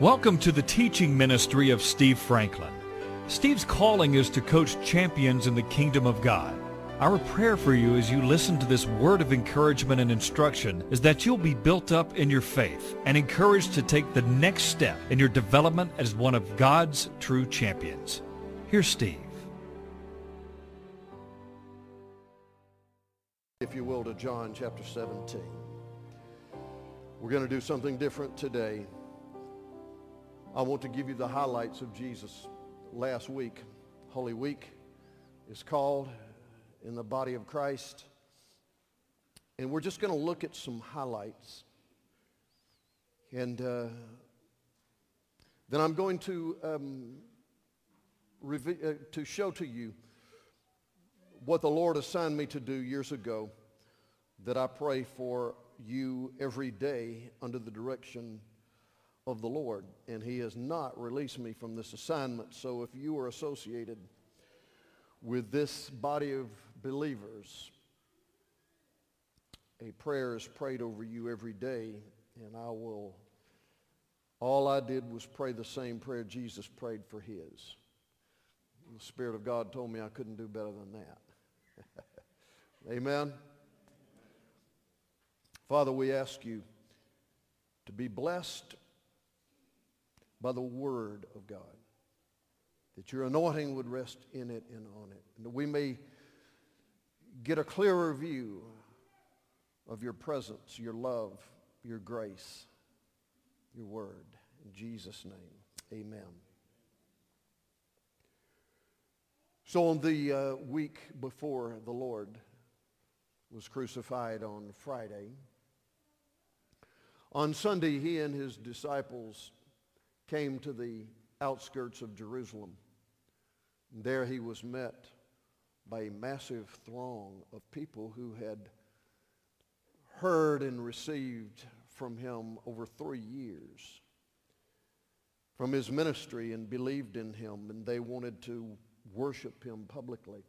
Welcome to the teaching ministry of Steve Franklin. Steve's calling is to coach champions in the kingdom of God. Our prayer for you as you listen to this word of encouragement and instruction is that you'll be built up in your faith and encouraged to take the next step in your development as one of God's true champions. Here's Steve. If you will, to John chapter 17. We're going to do something different today. I want to give you the highlights of Jesus last week. Holy Week is called in the body of Christ. And we're just going to look at some highlights. And uh, then I'm going to, um, rev- uh, to show to you what the Lord assigned me to do years ago that I pray for you every day under the direction of the Lord. And he has not released me from this assignment. So if you are associated with this body of believers, a prayer is prayed over you every day. And I will, all I did was pray the same prayer Jesus prayed for his. The Spirit of God told me I couldn't do better than that. Amen. Father, we ask you to be blessed by the word of God, that your anointing would rest in it and on it, and that we may get a clearer view of your presence, your love, your grace, your word. In Jesus' name, amen. So on the uh, week before the Lord was crucified on Friday, on Sunday, he and his disciples came to the outskirts of Jerusalem. There he was met by a massive throng of people who had heard and received from him over three years from his ministry and believed in him, and they wanted to worship him publicly.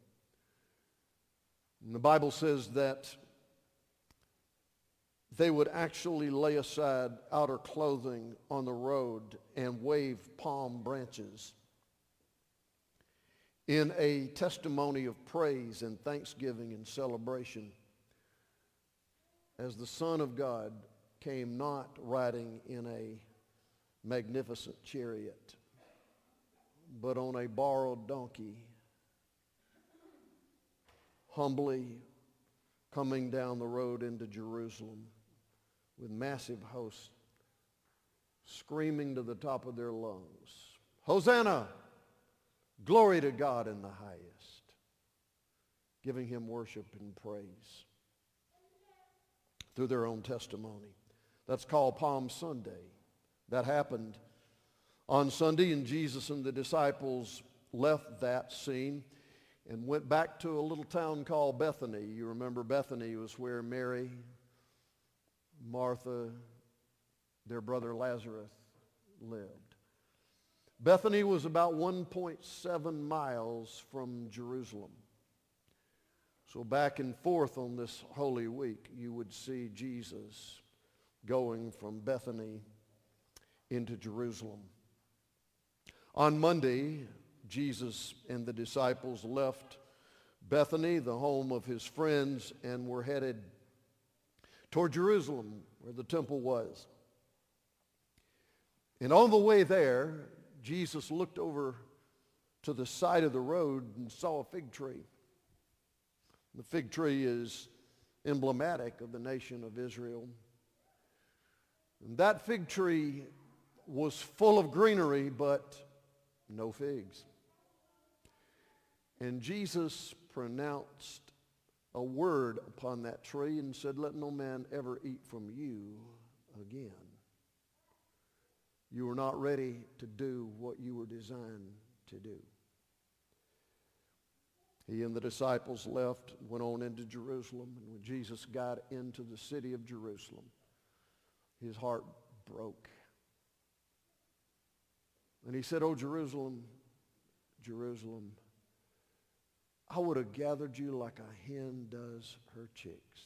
And the Bible says that they would actually lay aside outer clothing on the road and wave palm branches in a testimony of praise and thanksgiving and celebration. As the Son of God came not riding in a magnificent chariot, but on a borrowed donkey, humbly coming down the road into Jerusalem with massive hosts screaming to the top of their lungs, Hosanna! Glory to God in the highest. Giving him worship and praise through their own testimony. That's called Palm Sunday. That happened on Sunday, and Jesus and the disciples left that scene and went back to a little town called Bethany. You remember Bethany was where Mary, Martha, their brother Lazarus lived. Bethany was about 1.7 miles from Jerusalem. So back and forth on this Holy Week, you would see Jesus going from Bethany into Jerusalem. On Monday, Jesus and the disciples left Bethany, the home of his friends, and were headed toward Jerusalem, where the temple was. And on the way there, Jesus looked over to the side of the road and saw a fig tree. The fig tree is emblematic of the nation of Israel. And that fig tree was full of greenery, but no figs. And Jesus pronounced a word upon that tree and said, Let no man ever eat from you again. You were not ready to do what you were designed to do. He and the disciples left, went on into Jerusalem, and when Jesus got into the city of Jerusalem, his heart broke. And he said, Oh, Jerusalem, Jerusalem, I would have gathered you like a hen does her chicks,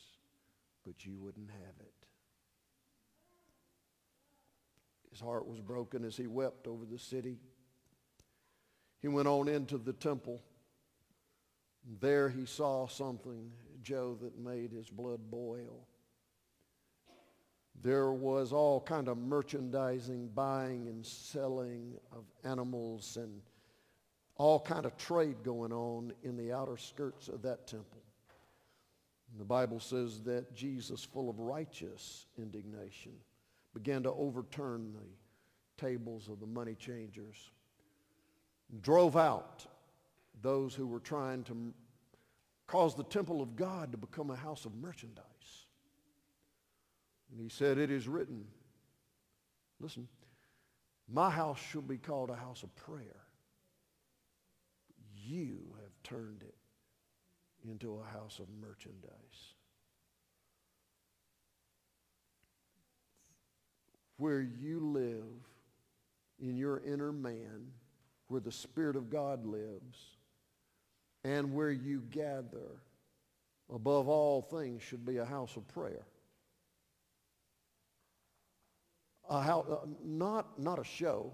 but you wouldn't have it. His heart was broken as he wept over the city. He went on into the temple. There he saw something, Joe, that made his blood boil. There was all kind of merchandising, buying and selling of animals and all kind of trade going on in the outer skirts of that temple. And the Bible says that Jesus, full of righteous indignation, began to overturn the tables of the money changers, drove out those who were trying to cause the temple of God to become a house of merchandise. And he said, it is written, listen, my house shall be called a house of prayer. You have turned it into a house of merchandise. Where you live in your inner man, where the Spirit of God lives, and where you gather, above all things, should be a house of prayer. A house, uh, not, not a show,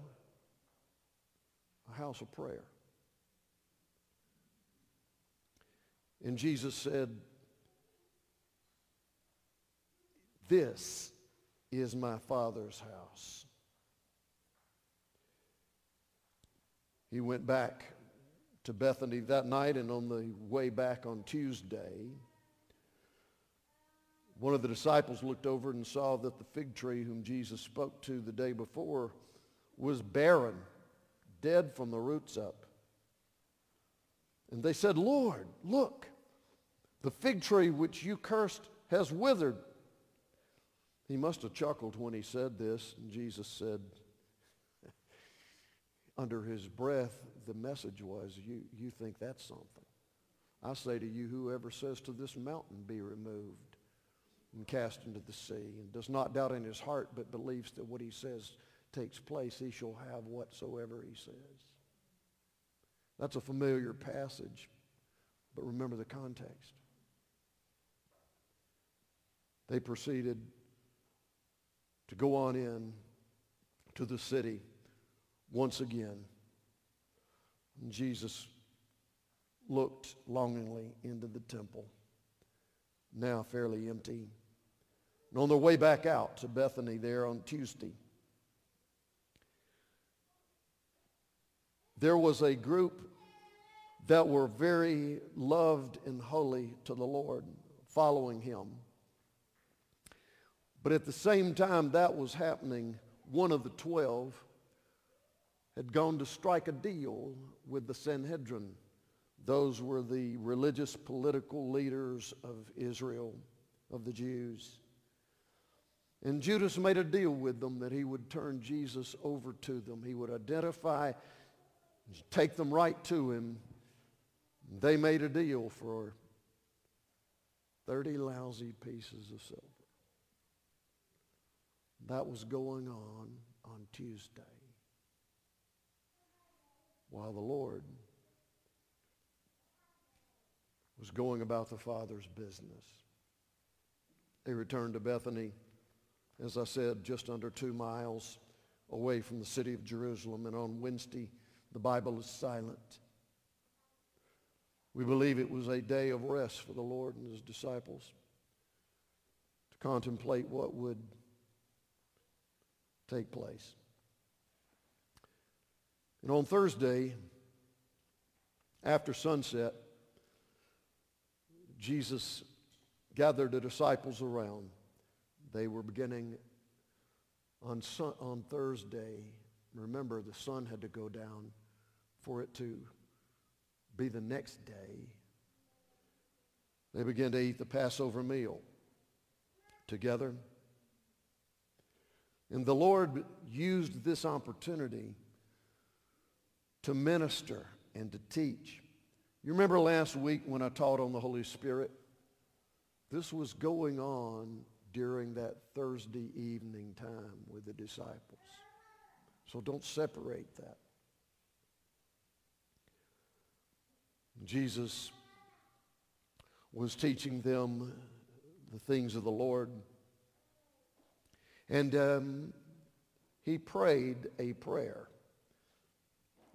a house of prayer. And Jesus said, this is my Father's house. He went back to Bethany that night and on the way back on Tuesday, one of the disciples looked over and saw that the fig tree whom Jesus spoke to the day before was barren, dead from the roots up. And they said, Lord, look, the fig tree which you cursed has withered. He must have chuckled when he said this. And Jesus said, under his breath, the message was, you, you think that's something. I say to you, whoever says to this mountain, be removed and cast into the sea, and does not doubt in his heart, but believes that what he says takes place, he shall have whatsoever he says. That's a familiar passage, but remember the context. They proceeded to go on in to the city once again. And Jesus looked longingly into the temple, now fairly empty. And on their way back out to Bethany there on Tuesday, there was a group that were very loved and holy to the Lord, following him. But at the same time that was happening, one of the twelve had gone to strike a deal with the Sanhedrin. Those were the religious political leaders of Israel, of the Jews. And Judas made a deal with them that he would turn Jesus over to them. He would identify, take them right to him. They made a deal for 30 lousy pieces of silver. That was going on on Tuesday while the Lord was going about the Father's business. They returned to Bethany, as I said, just under two miles away from the city of Jerusalem. And on Wednesday, the Bible is silent. We believe it was a day of rest for the Lord and his disciples to contemplate what would take place. And on Thursday, after sunset, Jesus gathered the disciples around. They were beginning on, sun, on Thursday. Remember, the sun had to go down for it to be the next day. They began to eat the Passover meal together. And the Lord used this opportunity to minister and to teach. You remember last week when I taught on the Holy Spirit? This was going on during that Thursday evening time with the disciples. So don't separate that. Jesus was teaching them the things of the Lord. And um, he prayed a prayer.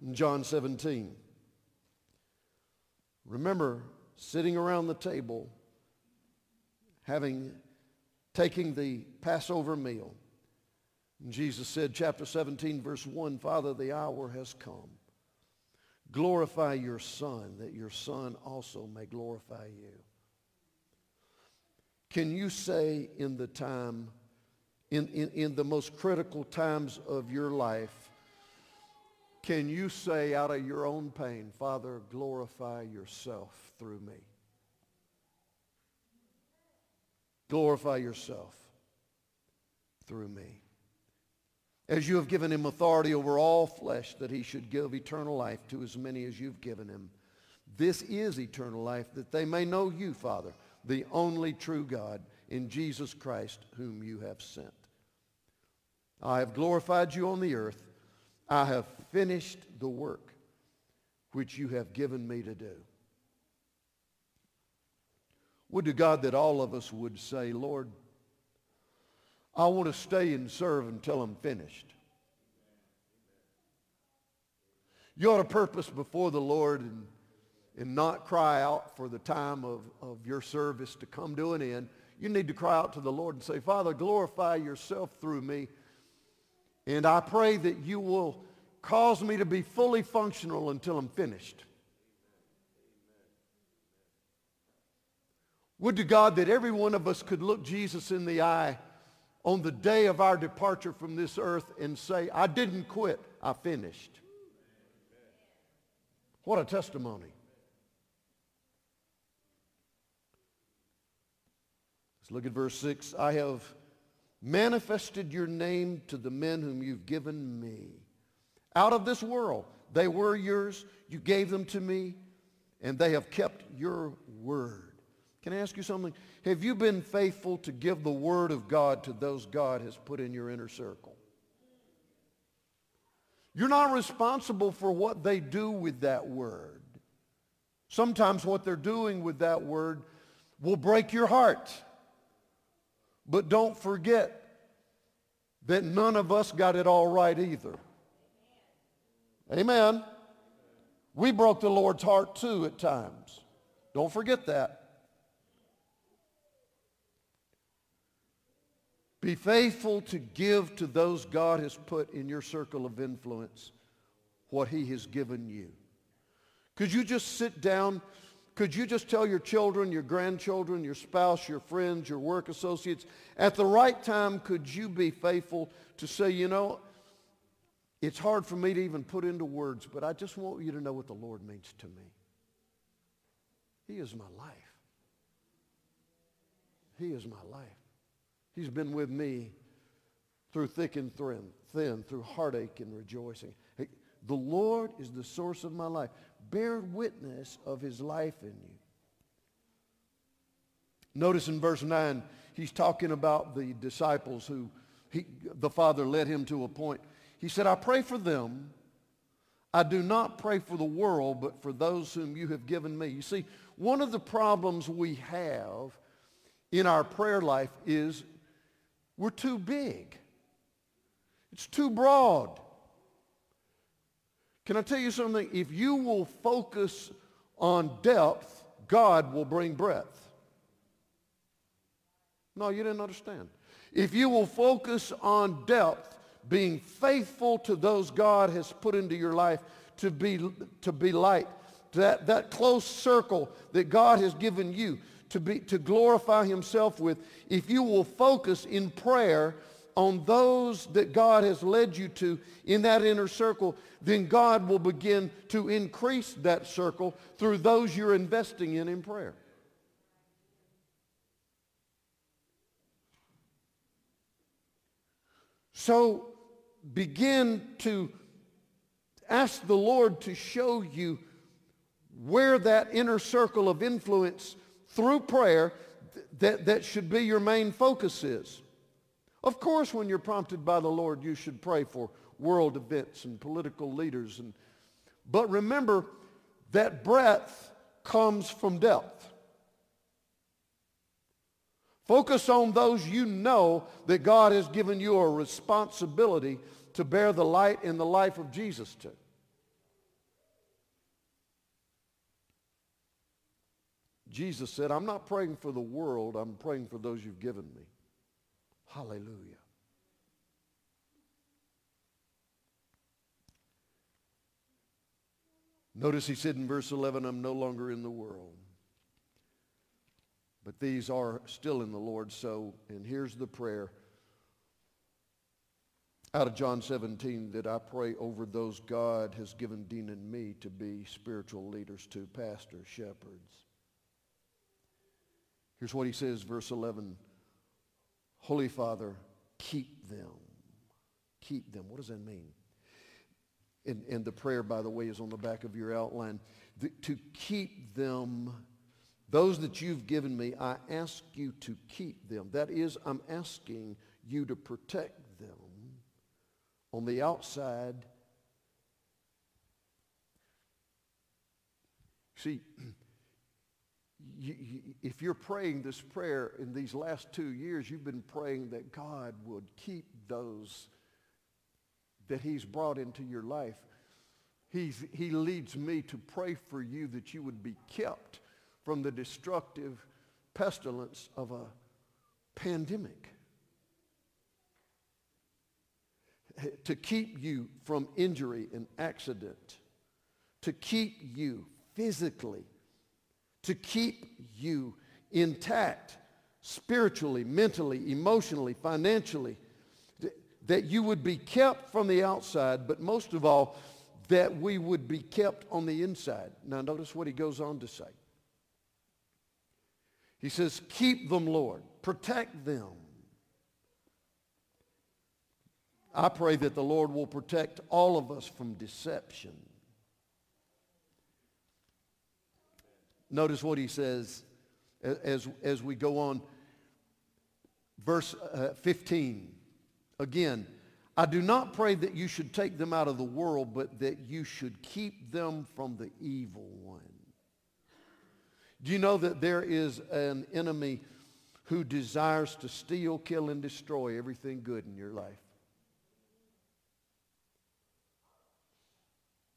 In John 17, remember sitting around the table, having taking the Passover meal. And Jesus said, chapter 17, verse 1, Father, the hour has come. Glorify your Son, that your Son also may glorify you. Can you say in the time, in, in, in the most critical times of your life, can you say out of your own pain, Father, glorify yourself through me? Glorify yourself through me. As you have given him authority over all flesh, that he should give eternal life to as many as you've given him. This is eternal life, that they may know you, Father, the only true God, in Jesus Christ, whom you have sent. I have glorified you on the earth. I have finished the work which you have given me to do. Would to God that all of us would say, Lord, I want to stay and serve until I'm finished. You ought to purpose before the Lord and, and not cry out for the time of, of your service to come to an end. You need to cry out to the Lord and say, Father, glorify yourself through me. And I pray that you will cause me to be fully functional until I'm finished. Would to God that every one of us could look Jesus in the eye on the day of our departure from this earth and say, I didn't quit, I finished. What a testimony. Let's look at verse 6. I have manifested your name to the men whom you've given me. Out of this world, they were yours. You gave them to me, and they have kept your word. Can I ask you something? Have you been faithful to give the word of God to those God has put in your inner circle? You're not responsible for what they do with that word. Sometimes what they're doing with that word will break your heart. But don't forget that none of us got it all right either. Amen. We broke the Lord's heart too at times. Don't forget that. Be faithful to give to those God has put in your circle of influence what he has given you. Could you just sit down? Could you just tell your children, your grandchildren, your spouse, your friends, your work associates, at the right time, could you be faithful to say, you know, it's hard for me to even put into words, but I just want you to know what the Lord means to me. He is my life. He is my life. He's been with me through thick and thin, through heartache and rejoicing. The Lord is the source of my life. Bear witness of his life in you. Notice in verse 9, he's talking about the disciples who he, the Father led him to a point. He said, I pray for them. I do not pray for the world, but for those whom you have given me. You see, one of the problems we have in our prayer life is we're too big. It's too broad. Can I tell you something? If you will focus on depth, God will bring breadth. No, you didn't understand. If you will focus on depth, being faithful to those God has put into your life to be, to be light, that, that close circle that God has given you, to, be, to glorify himself with, if you will focus in prayer on those that God has led you to in that inner circle, then God will begin to increase that circle through those you're investing in in prayer. So begin to ask the Lord to show you where that inner circle of influence through prayer that, that should be your main focus is. Of course, when you're prompted by the Lord, you should pray for world events and political leaders. And, but remember that breadth comes from depth. Focus on those you know that God has given you a responsibility to bear the light in the life of Jesus to. Jesus said, I'm not praying for the world, I'm praying for those you've given me. Hallelujah. Notice he said in verse 11, I'm no longer in the world. But these are still in the Lord. So, and here's the prayer out of John 17 that I pray over those God has given Dean and me to be spiritual leaders to, pastors, shepherds. Here's what he says, verse 11. Holy Father, keep them. Keep them. What does that mean? And, and the prayer, by the way, is on the back of your outline. The, to keep them, those that you've given me, I ask you to keep them. That is, I'm asking you to protect them on the outside. See, you, if you're praying this prayer in these last two years, you've been praying that God would keep those that he's brought into your life. He's, he leads me to pray for you that you would be kept from the destructive pestilence of a pandemic. To keep you from injury and accident. To keep you physically. To keep you intact spiritually, mentally, emotionally, financially that you would be kept from the outside, but most of all, that we would be kept on the inside. Now notice what he goes on to say. He says, keep them, Lord. Protect them. I pray that the Lord will protect all of us from deception. Notice what he says as, as we go on. Verse uh, 15. Again, I do not pray that you should take them out of the world, but that you should keep them from the evil one. Do you know that there is an enemy who desires to steal, kill, and destroy everything good in your life?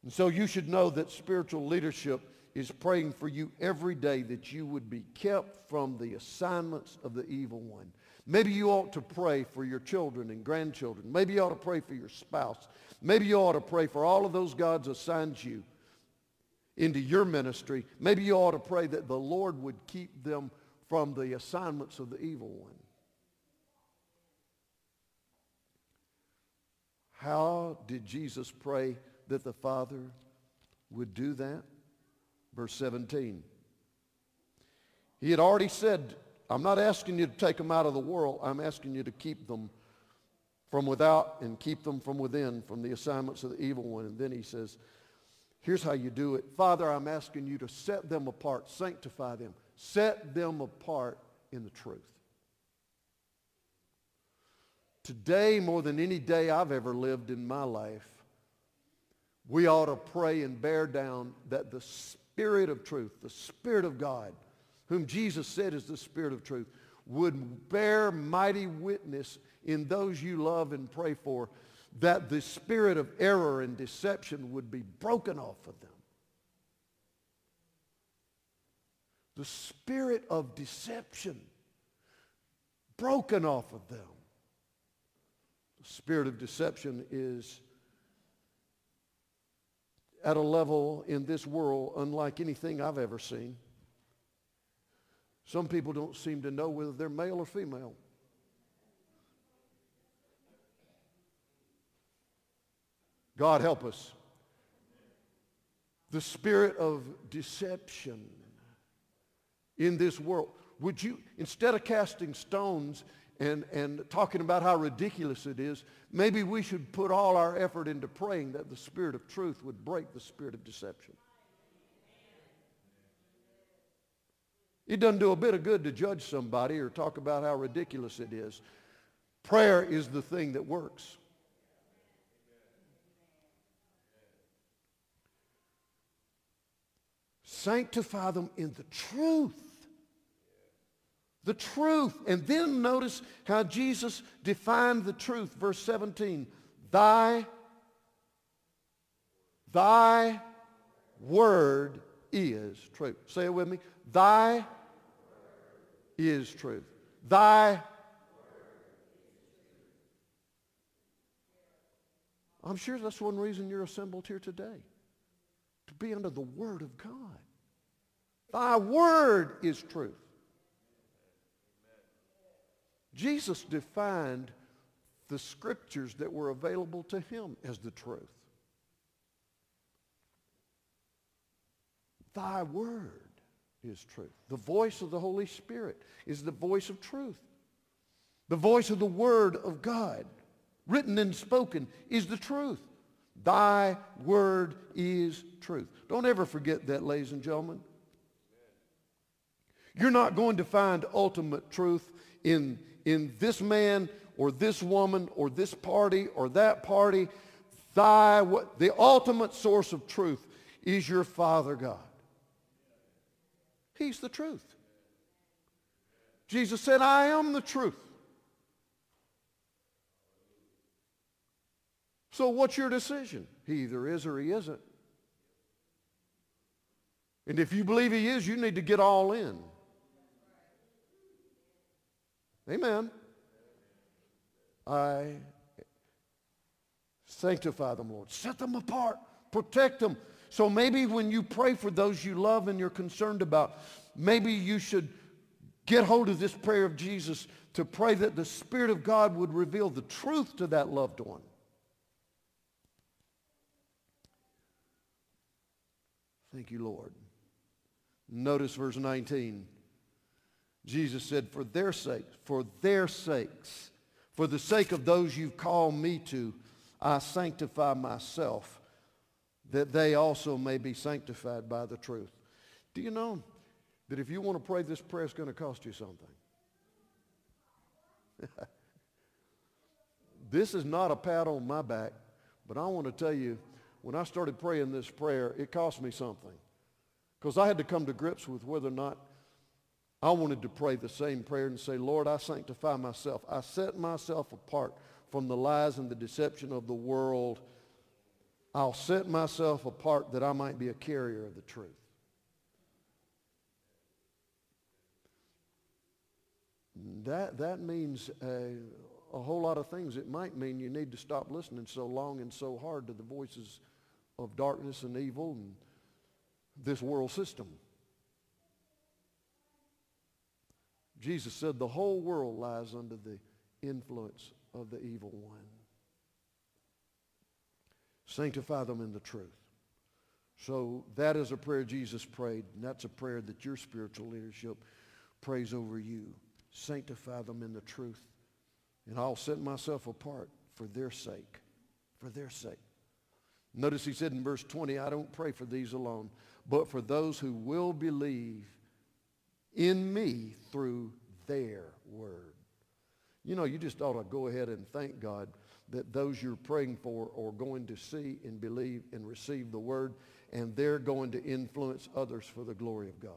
And so you should know that spiritual leadership is praying for you every day that you would be kept from the assignments of the evil one. Maybe you ought to pray for your children and grandchildren. Maybe you ought to pray for your spouse. Maybe you ought to pray for all of those God's assigned you into your ministry. Maybe you ought to pray that the Lord would keep them from the assignments of the evil one. How did Jesus pray that the Father would do that? Verse 17. He had already said I'm not asking you to take them out of the world. I'm asking you to keep them from without and keep them from within, from the assignments of the evil one. And then he says, here's how you do it. Father, I'm asking you to set them apart, sanctify them, set them apart in the truth. Today, more than any day I've ever lived in my life, we ought to pray and bear down that the Spirit of truth, the Spirit of God, whom Jesus said is the Spirit of truth, would bear mighty witness in those you love and pray for, that the spirit of error and deception would be broken off of them. The spirit of deception broken off of them. The spirit of deception is at a level in this world unlike anything I've ever seen. Some people don't seem to know whether they're male or female. God help us. The spirit of deception in this world. Would you, instead of casting stones and, and talking about how ridiculous it is, maybe we should put all our effort into praying that the spirit of truth would break the spirit of deception. It doesn't do a bit of good to judge somebody or talk about how ridiculous it is. Prayer is the thing that works. Sanctify them in the truth. The truth. And then notice how Jesus defined the truth. Verse 17. Thy, thy word is truth. Say it with me. Thy is truth. Thy I'm sure that's one reason you're assembled here today. To be under the word of God. Thy word is truth. Jesus defined the scriptures that were available to him as the truth. Thy word is truth. The voice of the Holy Spirit is the voice of truth. The voice of the Word of God, written and spoken, is the truth. Thy word is truth. Don't ever forget that, ladies and gentlemen. You're not going to find ultimate truth in, in this man or this woman or this party or that party. Thy, the ultimate source of truth is your Father God. He's the truth. Jesus said, I am the truth. So what's your decision? He either is or he isn't. And if you believe he is, you need to get all in. Amen. I sanctify them, Lord. Set them apart. Protect them. So maybe when you pray for those you love and you're concerned about, maybe you should get hold of this prayer of Jesus to pray that the Spirit of God would reveal the truth to that loved one. Thank you, Lord. Notice verse 19. Jesus said, for their sake, for their sakes, for the sake of those you've called me to, I sanctify myself that they also may be sanctified by the truth. Do you know that if you want to pray this prayer, it's going to cost you something? this is not a pat on my back, but I want to tell you, when I started praying this prayer, it cost me something. Because I had to come to grips with whether or not I wanted to pray the same prayer and say, Lord, I sanctify myself. I set myself apart from the lies and the deception of the world I'll set myself apart that I might be a carrier of the truth. That, that means a, a whole lot of things. It might mean you need to stop listening so long and so hard to the voices of darkness and evil and this world system. Jesus said the whole world lies under the influence of the evil one. Sanctify them in the truth. So that is a prayer Jesus prayed, and that's a prayer that your spiritual leadership prays over you. Sanctify them in the truth, and I'll set myself apart for their sake, for their sake. Notice he said in verse 20, I don't pray for these alone, but for those who will believe in me through their word. You know, you just ought to go ahead and thank God that those you're praying for are going to see and believe and receive the word, and they're going to influence others for the glory of God.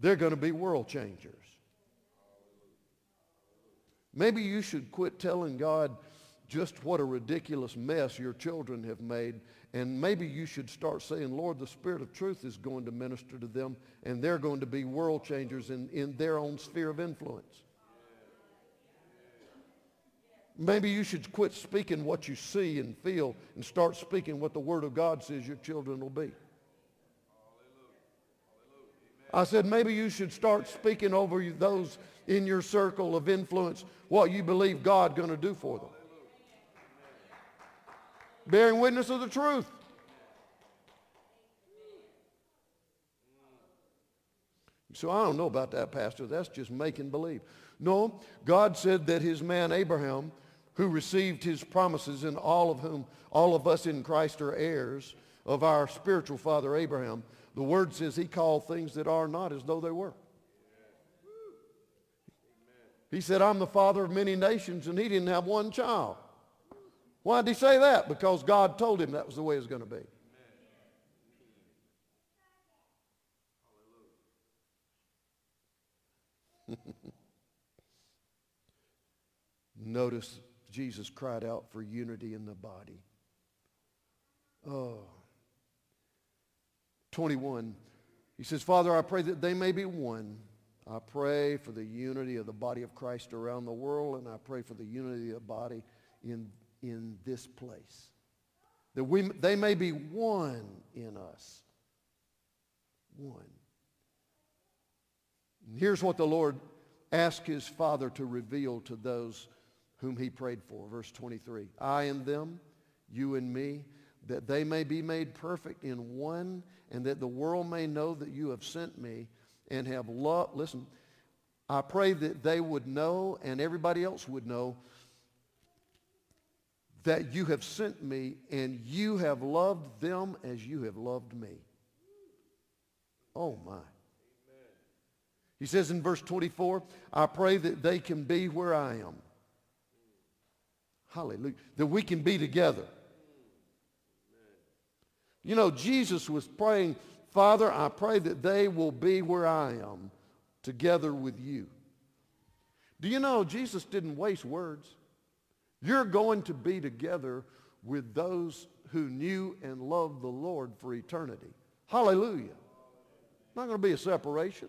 They're going to be world changers. Maybe you should quit telling God just what a ridiculous mess your children have made. And maybe you should start saying, Lord, the Spirit of truth is going to minister to them, and they're going to be world changers in, in their own sphere of influence. Maybe you should quit speaking what you see and feel and start speaking what the Word of God says your children will be. I said maybe you should start speaking over those in your circle of influence what you believe God going to do for them. Bearing witness of the truth. So I don't know about that, Pastor. That's just making believe. No, God said that his man Abraham who received his promises and all of whom all of us in Christ are heirs of our spiritual father Abraham. The word says he called things that are not as though they were. He said, I'm the father of many nations, and he didn't have one child. Why did he say that? Because God told him that was the way it was going to be. Notice Jesus cried out for unity in the body. Oh. 21. He says, Father, I pray that they may be one. I pray for the unity of the body of Christ around the world, and I pray for the unity of the body in in this place. That we, they may be one in us. One. And here's what the Lord asked his Father to reveal to those whom he prayed for. Verse 23. I and them, you and me, that they may be made perfect in one, and that the world may know that you have sent me and have loved. Listen, I pray that they would know and everybody else would know that you have sent me and you have loved them as you have loved me. Oh my. He says in verse 24, I pray that they can be where I am. Hallelujah. That we can be together. You know, Jesus was praying, Father, I pray that they will be where I am, together with you. Do you know Jesus didn't waste words? You're going to be together with those who knew and loved the Lord for eternity. Hallelujah. Not going to be a separation.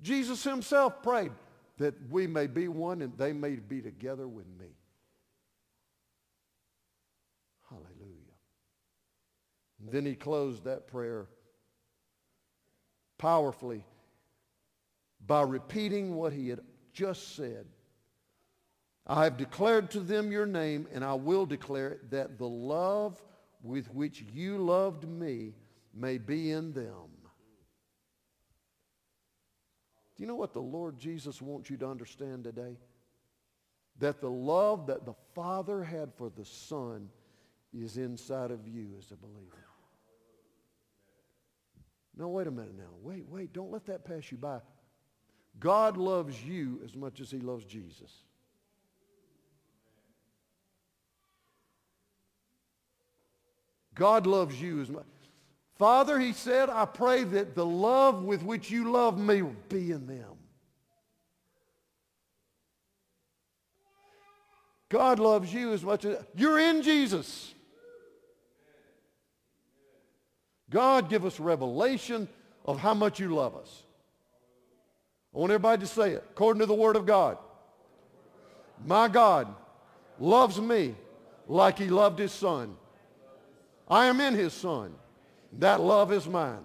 Jesus himself prayed that we may be one and they may be together with me. Hallelujah. Then he closed that prayer powerfully by repeating what he had just said. I have declared to them your name, and I will declare it, that the love with which you loved me may be in them. Do you know what the Lord Jesus wants you to understand today? That the love that the Father had for the Son is inside of you as a believer. No, wait a minute now. Wait, wait. Don't let that pass you by. God loves you as much as he loves Jesus. God loves you as much. Father, he said, I pray that the love with which you love me will be in them. God loves you as much as you're in Jesus. God, give us revelation of how much you love us. I want everybody to say it according to the Word of God. My God loves me like he loved his son. I am in his son. That love is mine.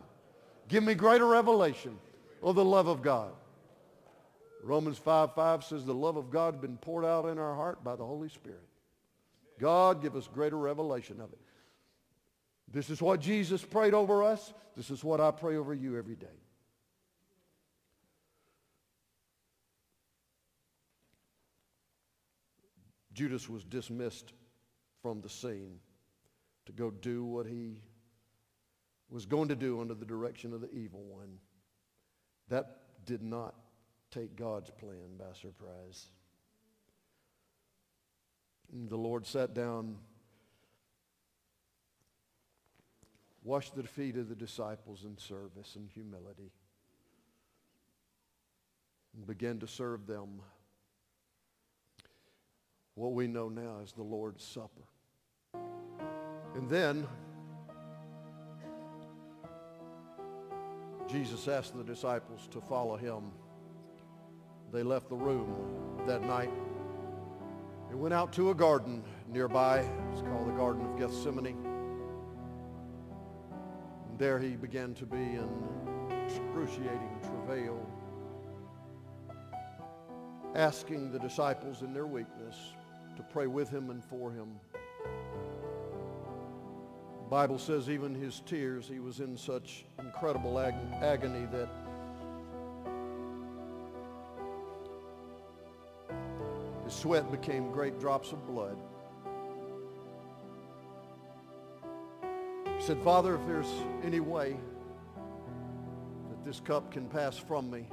Give me greater revelation of the love of God. Romans 5, 5 says the love of God has been poured out in our heart by the Holy Spirit. God, give us greater revelation of it. This is what Jesus prayed over us. This is what I pray over you every day. Judas was dismissed from the scene to go do what he was going to do under the direction of the evil one. That did not take God's plan by surprise. And the Lord sat down washed the feet of the disciples in service and humility and began to serve them what we know now as the Lord's Supper. And then Jesus asked the disciples to follow him. They left the room that night and went out to a garden nearby. It's called the Garden of Gethsemane And there he began to be in excruciating travail, asking the disciples in their weakness to pray with him and for him. Bible says even his tears, he was in such incredible ag- agony that his sweat became great drops of blood. He said, Father, if there's any way that this cup can pass from me,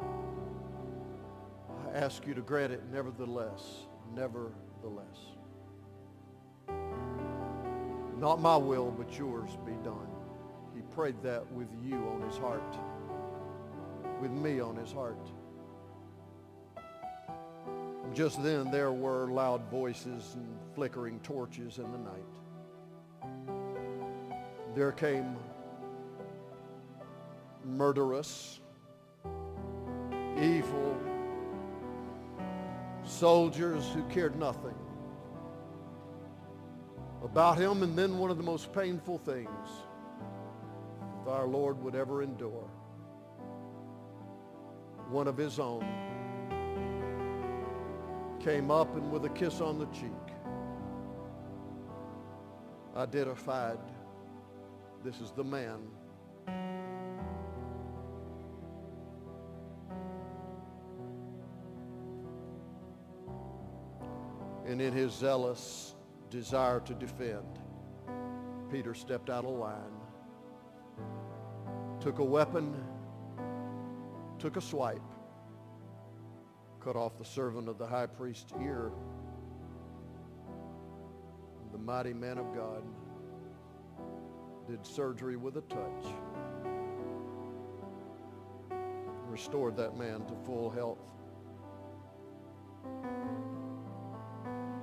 I ask you to grant it nevertheless, nevertheless. Not my will, but yours be done. He prayed that with you on his heart, with me on his heart. Just then there were loud voices and flickering torches in the night. There came murderous, evil soldiers who cared nothing about him. And then one of the most painful things that our Lord would ever endure, one of his own came up and with a kiss on the cheek identified this is the man and in his zealous desire to defend, Peter stepped out of line, took a weapon, took a swipe, cut off the servant of the high priest's ear. The mighty man of God did surgery with a touch, restored that man to full health.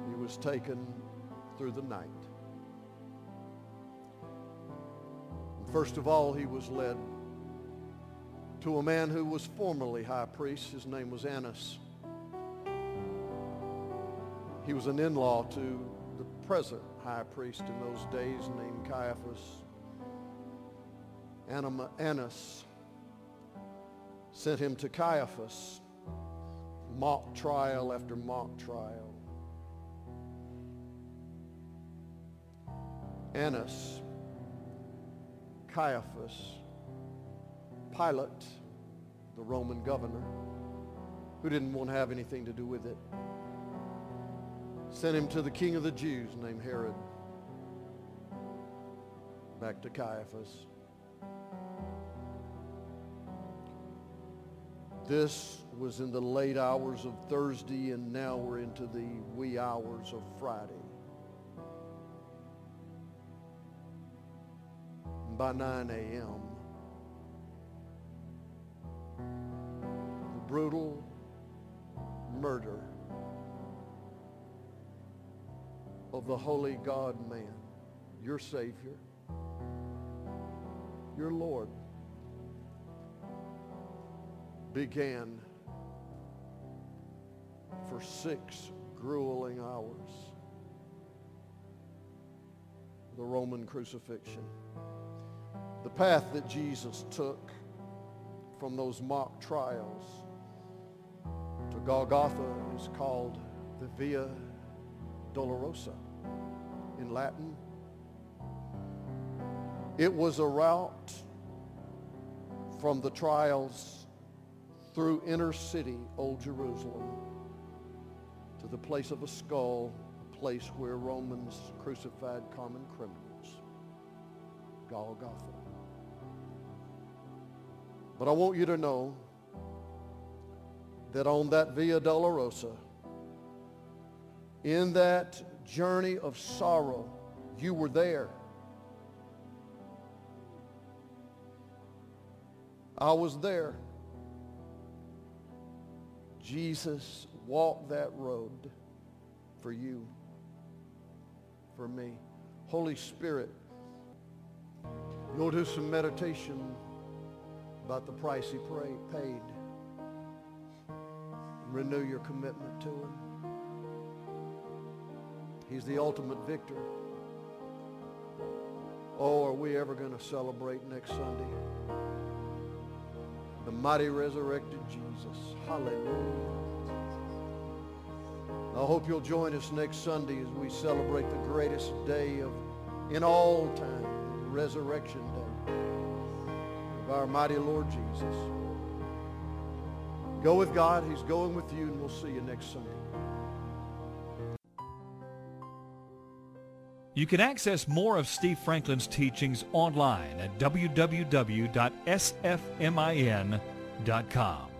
He was taken through the night. First of all, he was led to a man who was formerly high priest. His name was Annas. He was an in-law to the present high priest in those days named Caiaphas. Annas sent him to Caiaphas, mock trial after mock trial. Annas, Caiaphas, Pilate, the Roman governor, who didn't want to have anything to do with it, sent him to the king of the Jews named Herod, back to Caiaphas. This was in the late hours of Thursday, and now we're into the wee hours of Friday. By 9 a.m. The brutal murder of the holy God man, your Savior, your Lord, began for six grueling hours. The Roman crucifixion. The path that Jesus took from those mock trials to Golgotha is called the Via Dolorosa in Latin. It was a route from the trials through inner city, Old Jerusalem, to the place of a skull, a place where Romans crucified common criminals, Golgotha. But I want you to know that on that Via Dolorosa, in that journey of sorrow, you were there. I was there. Jesus walked that road for you, for me. Holy Spirit, you'll do some meditation about the price he paid. Renew your commitment to him. He's the ultimate victor. Oh, are we ever going to celebrate next Sunday? The mighty resurrected Jesus. Hallelujah. I hope you'll join us next Sunday as we celebrate the greatest day of in all time, Resurrection Day our mighty Lord Jesus. Go with God. He's going with you, and we'll see you next Sunday. You can access more of Steve Franklin's teachings online at www.sfmin.com.